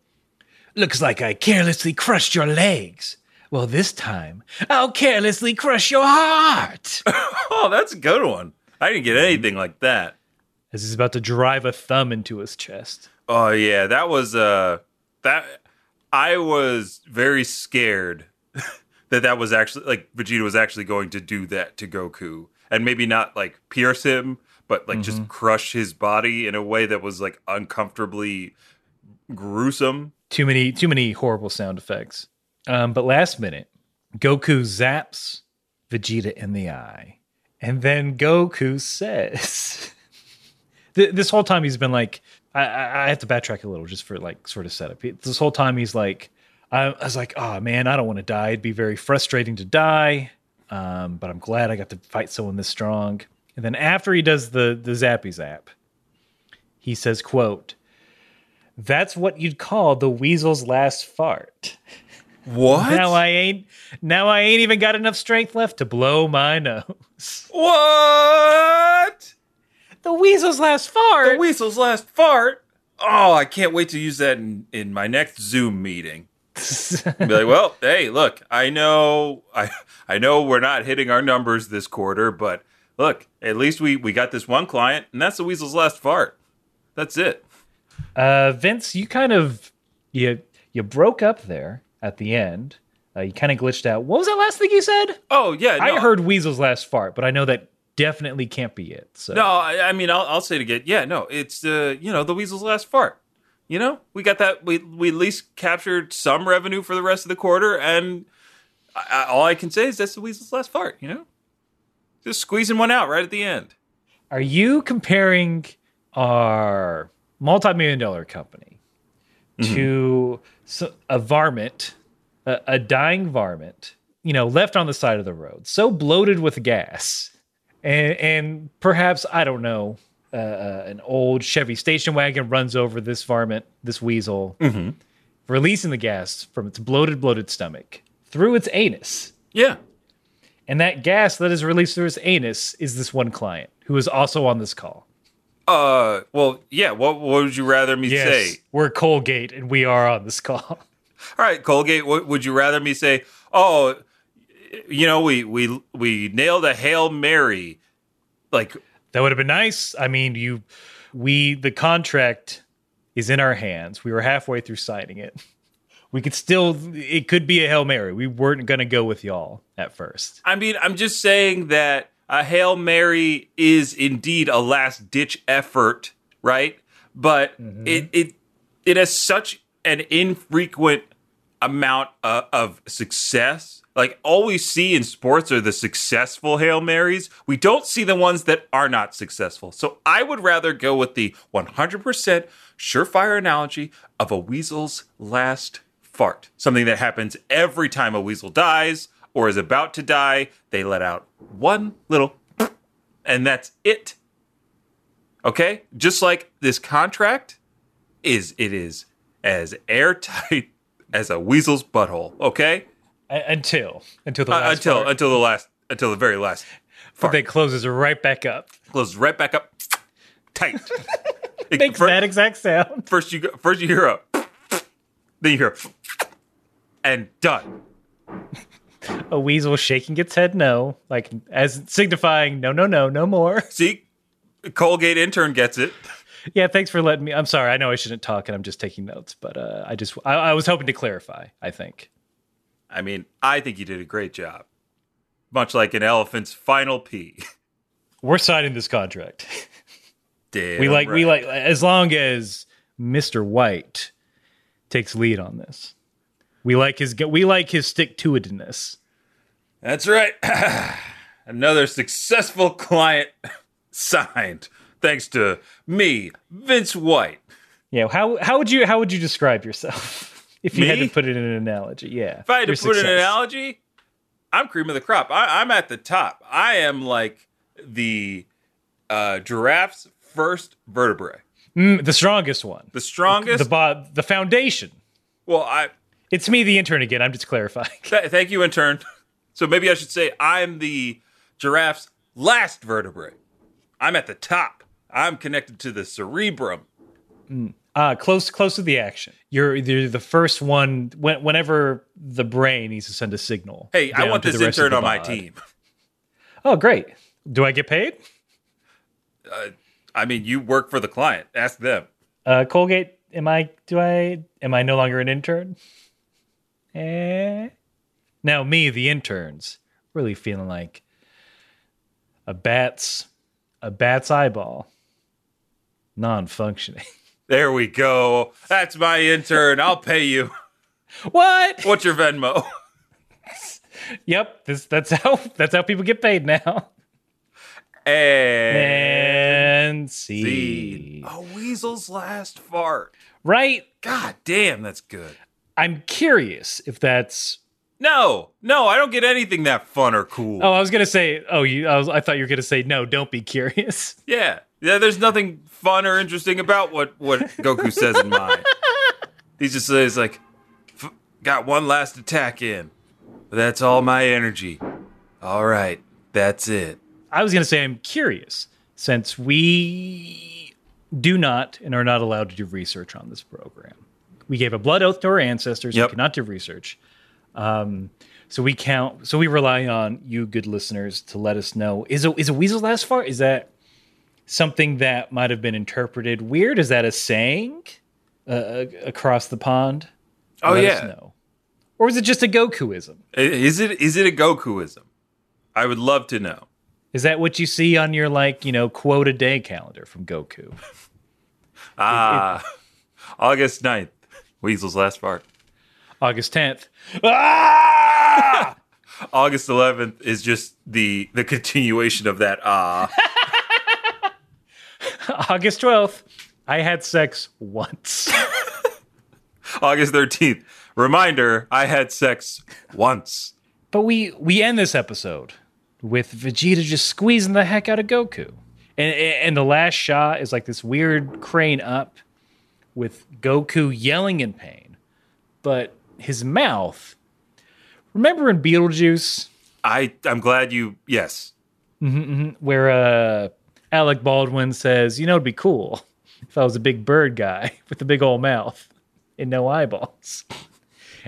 Looks like I carelessly crushed your legs. Well, this time, I'll carelessly crush your heart. oh, that's a good one. I didn't get anything like that. As he's about to drive a thumb into his chest. Oh yeah, that was uh that I was very scared that that was actually like Vegeta was actually going to do that to Goku and maybe not like pierce him but like just crush his body in a way that was like uncomfortably gruesome. Too many, too many horrible sound effects. Um, but last minute, Goku zaps Vegeta in the eye, and then Goku says, "This whole time he's been like, I, I, have to backtrack a little just for like sort of setup. This whole time he's like, I, I was like, oh man, I don't want to die. It'd be very frustrating to die, um, but I'm glad I got to fight someone this strong." And then after he does the the zappy zap, he says, "quote." That's what you'd call the weasel's last fart. What? Now I ain't now I ain't even got enough strength left to blow my nose. what? The weasel's last fart. The weasel's last fart. Oh, I can't wait to use that in, in my next Zoom meeting. Be like, well, hey, look, I know, I I know we're not hitting our numbers this quarter, but look, at least we we got this one client, and that's the weasel's last fart. That's it. uh, Vince, you kind of you you broke up there at the end. Uh, you kind of glitched out. What was that last thing you said? Oh yeah, I heard weasel's last fart, but I know that definitely can't be it. So No, I, I mean, I'll, I'll say it again. Yeah, no, it's uh, you know, the weasel's last fart. You know, we got that. We we at least captured some revenue for the rest of the quarter, and I, I, all I can say is that's the weasel's last fart. You know, just squeezing one out right at the end. Are you comparing our multi-million dollar company to a varmint, a, a dying varmint, you know, left on the side of the road, so bloated with gas, and, and perhaps I don't know, uh, uh, an old Chevy station wagon runs over this varmint, this weasel, releasing the gas from its bloated, bloated stomach through its anus. Yeah. And that gas that is released through its anus is this one client who is also on this call. Uh. Well. Yeah. What, what would you rather me say? we're Colgate and we are on this call. All right, Colgate. What would you rather me say? Oh, you know, we we we nailed a hail mary. Like, That would have been nice. I mean, you, we, the contract is in our hands. We were halfway through signing it. We could still, it could be a Hail Mary. We weren't going to go with y'all at first. I mean, I'm just saying that a hail mary is indeed a last ditch effort, right? But mm-hmm. it it it has such an infrequent amount of, of success. Like all we see in sports are the successful hail marys. We don't see the ones that are not successful. So I would rather go with the 100% surefire analogy of a weasel's last fart. Something that happens every time a weasel dies or is about to die. They let out one little, and that's it. Okay, just like this contract is, it is as airtight as a weasel's butthole. Okay, until, until the Uh, last until part. until the last until the very last But then closes right back up. closes right back up tight. It- Makes fir- that exact sound. first you go, first you hear a, then you hear, and done. A weasel shaking its head no, like as signifying no, no, no, no more. See, Colgate intern gets it. Yeah, thanks for letting me. I'm sorry. I know I shouldn't talk, and I'm just taking notes. But uh, I just I, I was hoping to clarify. I think. I mean, I think you did a great job. Much like an elephant's final pee. We're signing this contract. Damn we like we like as long as Mr. White takes lead on this. We like his we like his stick to itiveness. That's right. Another successful client signed, thanks to me, Vince White. Yeah. How how would you how would you describe yourself if you had to put it in an analogy? Yeah. If I had to put an analogy, I'm cream of the crop. I, I'm at the top. I am like the uh, giraffe's first vertebrae, Mm, the strongest one, the strongest. the bo- the foundation. well, I It's me, the intern again. I'm just clarifying. th- thank you, intern. So maybe I should say I'm the giraffe's last vertebrae. I'm at the top. I'm connected to the cerebrum. Uh, close close to the action. You're you're the first one when, whenever the brain needs to send a signal. Hey, I want this intern on my team. Oh, great. Do I get paid? I mean, you work for the client. Ask them. Uh, Colgate, am I? Do I? Am I no longer an intern? Eh. Now, me, the interns, really feeling like a bat's a bat's eyeball, non functioning. There we go. That's my intern. I'll pay you. What? What's your Venmo? Yep, this that's how that's how people get paid now. And And see. seed. A weasel's last fart. Right? God damn, that's good. I'm curious if that's No, no, I don't get anything that fun or cool. Oh, I was gonna say. Oh, you. I was. I thought you were gonna say no. Don't be curious. Yeah, yeah. There's nothing fun or interesting about what what Goku says in mine. He just says like, "F- "Got one last attack in, that's all my energy. All right, that's it." I was gonna say I'm curious since we do not and are not allowed to do research on this program. We gave a blood oath to our ancestors. Yep. We cannot do research. Um, so we count. So we rely on you, good listeners, to let us know. Is a is a weasel's last fart? Is that something that might have been interpreted weird? Is that a saying uh, across the pond? Oh Let us yeah, know. Or is it just a Gokuism? Is it is it a Gokuism? I would love to know. Is that what you see on your like you know quote a day calendar from Goku? Ah, August 9th, Weasel's last fart. August tenth. Ah! August 11th is just the the continuation of that ah. August twelfth. I had sex once. August 13th. Reminder, I had sex once. but we we end this episode with Vegeta just squeezing the heck out of Goku, and and the last shot is like this weird crane up with Goku yelling in pain, but his mouth. Remember in Beetlejuice I I'm glad you yes. where uh, Alec Baldwin says, "You know, it'd be cool if I was a big bird guy with a big old mouth and no eyeballs."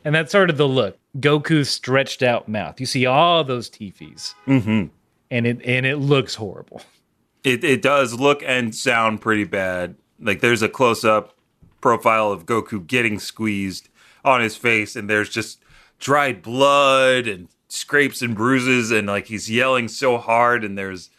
And that's sort of the look. Goku's stretched out mouth. You see all those teefies, mm-hmm. and it and it looks horrible. It it does look and sound pretty bad. Like there's a close up profile of Goku getting squeezed on his face and there's just dried blood and scrapes and bruises and like he's yelling so hard and there's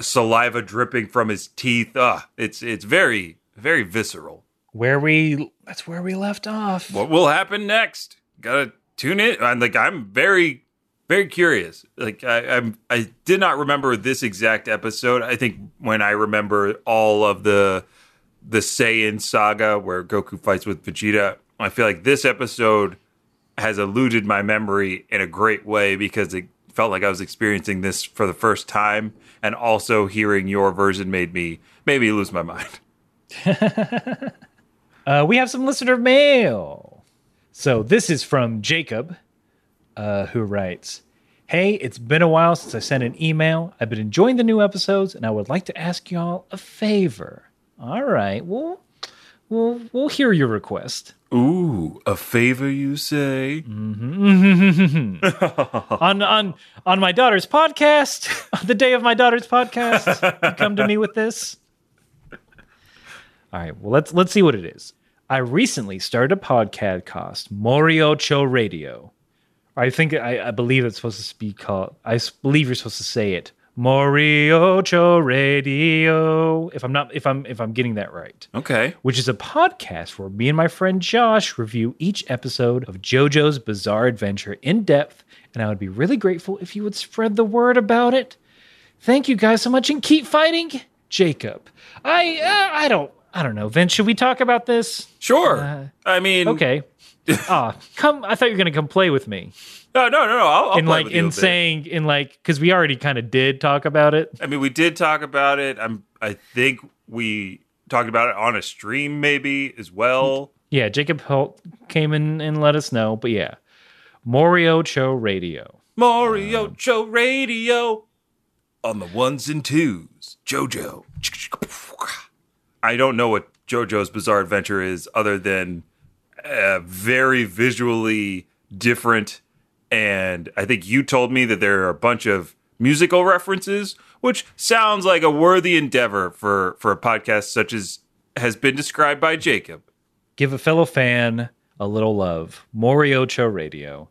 saliva dripping from his teeth. Ah, it's it's very very visceral. Where we that's where we left off. what will happen next? Gotta tune in. I'm like I'm very, very curious. Like I, I'm, I did not remember this exact episode. I think when I remember all of the the Saiyan saga where Goku fights with Vegeta, I feel like this episode has eluded my memory in a great way because it felt like I was experiencing this for the first time, and also hearing your version made me maybe lose my mind. Uh, we have some listener mail. So this is from Jacob, uh, who writes, "Hey, it's been a while since I sent an email. I've been enjoying the new episodes, and I would like to ask y'all a favor. All right, well, we'll we'll hear your request. Ooh, a favor you say? Mm-hmm. on on on my daughter's podcast, on the day of my daughter's podcast, come to me with this. All right, well let's let's see what it is. I recently started a podcast, Morioh-cho Radio. I think I, I believe it's supposed to be called. I believe you're supposed to say it, Morioh-cho Radio. If I'm not, if I'm if I'm getting that right Okay. which is a podcast where me and my friend Josh review each episode of JoJo's Bizarre Adventure in depth, and I would be really grateful if you would spread the word about it. Thank you guys so much, and keep fighting, Jacob. I uh, I don't I don't know, Vince. Should we talk about this? Sure. I mean, Okay. Ah, come. I thought you were gonna come play with me, No, no, no, no. I'll, I'll in play like with you a in saying in like because we already kind of did talk about it. I mean, we did talk about it. I'm. I think we talked about it on a stream, maybe as well. Yeah, Jacob Holt came in and let us know, but yeah, Morioh-cho Radio. Mario Joe Radio on the ones and twos. JoJo. I don't know what JoJo's Bizarre Adventure is, other than uh, very visually different. And I think you told me that there are a bunch of musical references, which sounds like a worthy endeavor for for a podcast such as has been described by Jacob. give a fellow fan a little love. Morioh-cho Radio.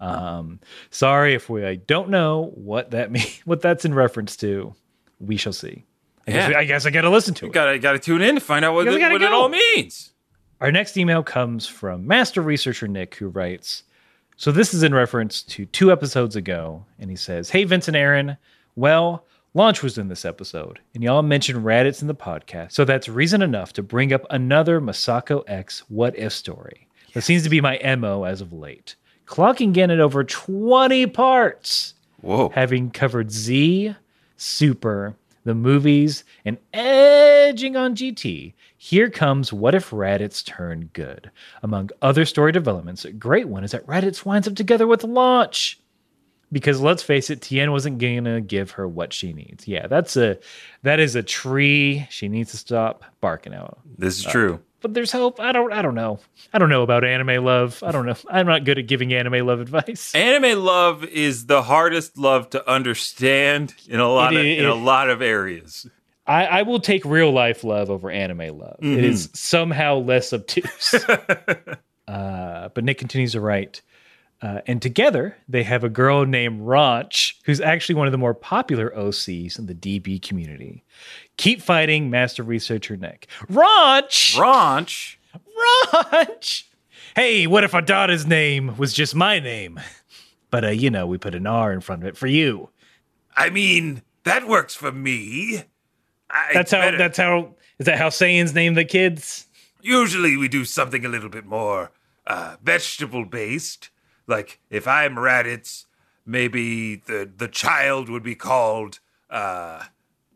Um, sorry if we I don't know what that mean what that's in reference to. We shall see. I guess, Yeah. I, guess I got to listen to it. Gotta gotta tune in to find out what, the- gotta what it all means. Our next email comes from Master Researcher Nick, who writes So this is in reference to two episodes ago. And he says, Hey, Vince and Aaron. Well, Launch was in this episode, and y'all mentioned Raditz in the podcast. So that's reason enough to bring up another MasakoX what if story. That seems to be my MO as of late. Clocking in at over 20 parts Whoa. having covered Z, Super, the movies, and edging on GT, here comes What If Raditz Turned Good. Among other story developments, a great one is that Raditz winds up together with Launch. Because let's face it, Tien wasn't gonna give her what she needs. Yeah, that's a that is a tree. She needs to stop barking out. This is uh, true. But there's hope. I don't I don't know. I don't know about anime love. I don't know. I'm not good at giving anime love advice. Anime love is the hardest love to understand in a lot It of is- in a lot of areas. I, I will take real life love over anime love. It is somehow less obtuse. uh, but Nick continues to write. Uh, and together, they have a girl named Ranch, who's actually one of the more popular OCs in the DB community. Keep fighting, Master Researcher Nick. Ranch! Ranch. Ranch! Hey, what if our daughter's name was just my name? But, uh, you know, we put an R in front of it for you. I mean, that works for me. I That's how, better- that's how, is that how Saiyans name the kids? Usually we do something a little bit more uh, vegetable based. Like if I'm Raditz, maybe the the child would be called uh,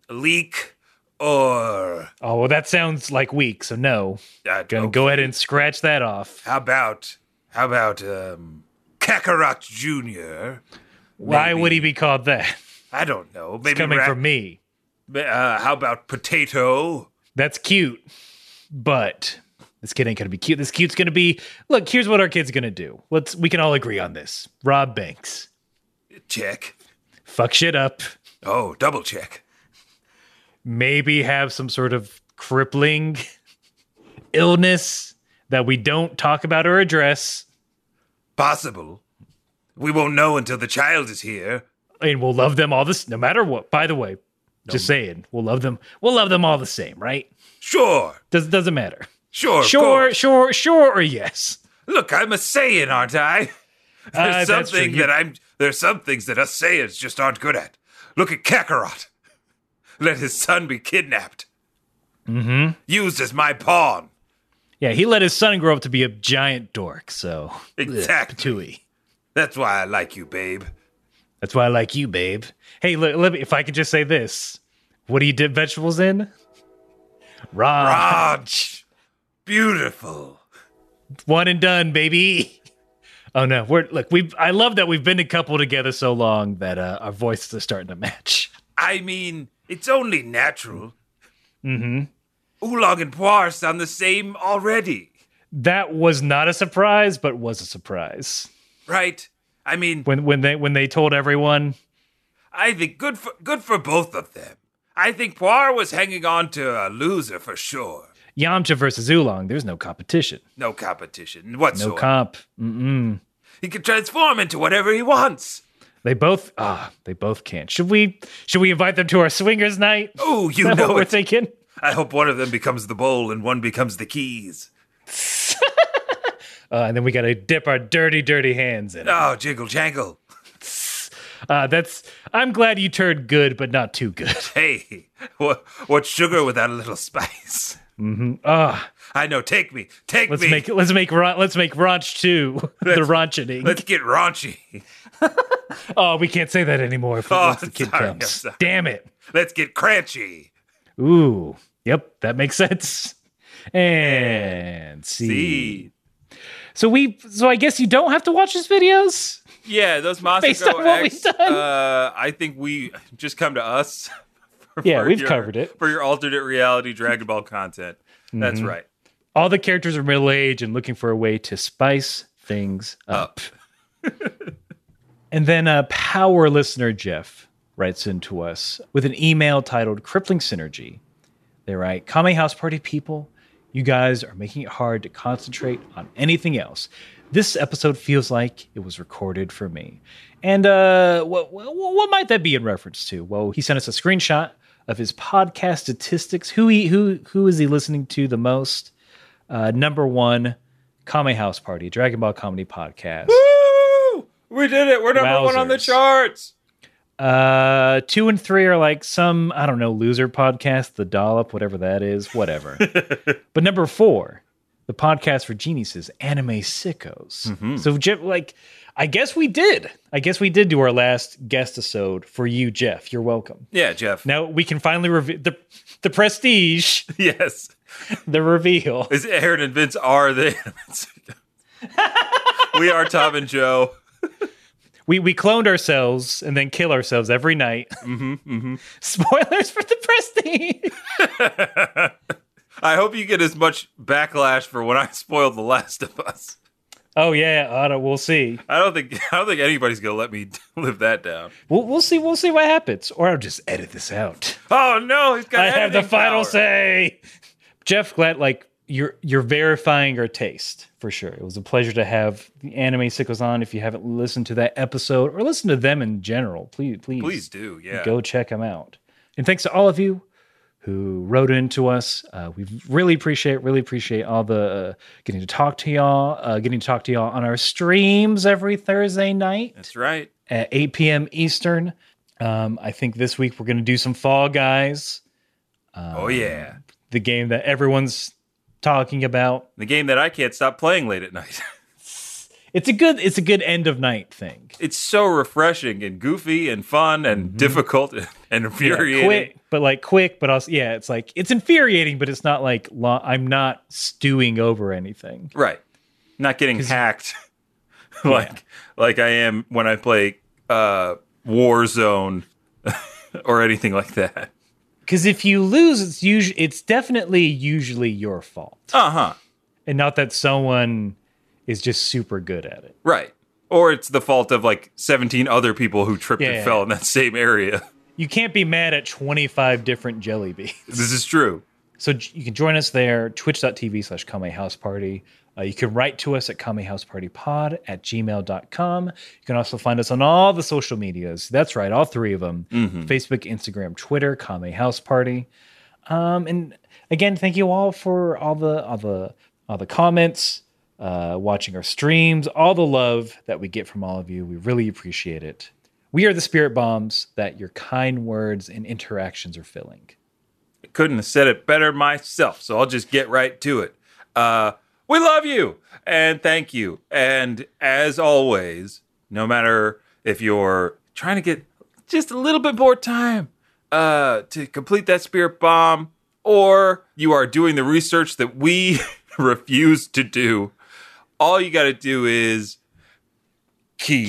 Leek or Oh, well, that sounds like weak, so no. uh, Gonna okay. go ahead and scratch that off. How about how about um, Kakarot Junior? Why Maybe. would he be called that? I don't know. Maybe It's coming Ra- from me. Uh, how about Potato? That's cute, but this kid ain't gonna be cute. This cute's gonna be. Look, here's what our kid's gonna do. Let's. We can all agree on this. Rob Banks, Check. fuck shit up. Oh, double check. Maybe have some sort of crippling illness that we don't talk about or address, Possible. We won't know until the child is here. and we'll love them all this, no matter what. By the way, just saying, we'll love them. We'll love them all the same, right? Sure. Does doesn't matter. Sure. Sure, sure, sure, or yes. Look, I'm a Saiyan, aren't I? There's Uh, something that I'm. There's some things that us Saiyans just aren't good at. Look at Kakarot. Let his son be kidnapped. Mm-hmm. Used as my pawn. Yeah, he let his son grow up to be a giant dork, so Exactly. Tui. That's why I like you, babe. That's why I like you, babe. Hey, look, let me, if I could just say this, what do you dip vegetables in? Raw. Raj. Beautiful. One and done, baby. Oh no, we're look. We I love that we've been a couple together so long that uh, our voices are starting to match. I mean, it's only natural. Mm-hmm. Oolong and Puar sound the same already, That was not a surprise, but was a surprise right? I mean, when when they when they told everyone. I think good for good for both of them. I think Puar was hanging on to a loser for sure. Yamcha versus Oolong, there's no competition. No competition No whatsoever. comp. Mm-mm. he can transform into whatever he wants. They both ah, they both can't. Should we should we invite them to our swingers night? Oh, you know what we're thinking? I hope one of them becomes the bowl and one becomes the keys. Uh, and then we got to dip our dirty, dirty hands in it. Oh, jiggle jangle. Uh, that's. I'm glad you turned good, but not too good. Hey, what what's sugar without a little spice? Ah, I know. Take me, take let's me. make let's make let's make raunch too. the raunchening. Let's get raunchy. Oh, we can't say that anymore if Oh, the kid sorry, comes. Damn it. Let's get crunchy. Ooh. Yep, that makes sense. And see. See. So we. So I guess you don't have to watch his videos. Yeah, those Based Masako on what X. we've done. Uh, I think we just come to us. for Yeah, we've your- covered it. for your alternate reality Dragon Ball content. That's Mm-hmm. right. All the characters are middle aged and looking for a way to spice things up. and then uh, power listener Jeff writes into us with an email titled Crippling Synergy. They write, Kame House Party people, you guys are making it hard to concentrate on anything else. This episode feels like it was recorded for me. And uh, what, what, what might that be in reference to? Well, he sent us a screenshot of his podcast statistics. Who he who who is he listening to the most? Uh, number one, Kame House Party, Dragon Ball Comedy Podcast. Woo! We did it. We're number one on the Wowzers. charts. Uh, two and three are like some I don't know loser podcast, the dollop, whatever that is, whatever. but number four, the podcast for geniuses, Anime Sickos. So Jeff, like, I guess we did. I guess we did do our last guest episode for you, Jeff. You're welcome. Yeah, Jeff. Now we can finally reveal the the prestige, Yes. the reveal. Is Aaron and Vince are the We are Tom and Joe. We we cloned ourselves and then kill ourselves every night. Mm-hmm, Spoilers for the prestige. I hope you get as much backlash for when I spoiled The Last of Us. Oh yeah, I don't, we'll see. I don't think I don't think anybody's gonna let me live that down. We'll, we'll see. We'll see what happens. Or I'll just edit this out. Oh no, he's got. I have the final power. say. Jeff, glad like you're you're verifying our taste for sure. It was a pleasure to have the Anime Sickos on. If you haven't listened to that episode or listened to them in general, please please Please do, yeah. go check them out. And thanks to all of you who wrote into us. Uh, we really appreciate, really appreciate all the uh, getting to talk to y'all, uh, getting to talk to y'all on our streams every Thursday night That's right. at 8 p.m. Eastern. Um, I think this week we're going to do some Fall Guys, oh yeah, the game that everyone's talking about. the game that I can't stop playing late at night. It's a good, it's a good end of night thing. it's so refreshing and goofy and fun and difficult and, Mm-hmm. Yeah, infuriating. quick, but like quick, but also yeah, it's like it's infuriating, but it's not like lo- I'm not stewing over anything. Right. Not getting hacked like like I am when I play uh Warzone or anything like that. Because if you lose, it's usually it's definitely usually your fault, Uh-huh. and not that someone is just super good at it. Right. Or it's the fault of like 17 other people who tripped Yeah, and yeah, fell yeah. in that same area. You can't be mad at 25 different jelly beans. This is true. So you can join us there, twitch.tv slash Kame House Party. Uh, you can write to us at kamehousepartypod at gmail.com. You can also find us on all the social medias. That's right, all three of them Facebook, Instagram, Twitter, Kame House Party. Um, and again, thank you all for all the all the all the comments, uh, watching our streams, all the love that we get from all of you. We really appreciate it. We are the spirit bombs that your kind words and interactions are filling. I couldn't have said it better myself, so I'll just get right to it. Uh, we love you and thank you. And as always, no matter if you're trying to get just a little bit more time uh, to complete that spirit bomb, or you are doing the research that we refuse to do, all you got to do is keep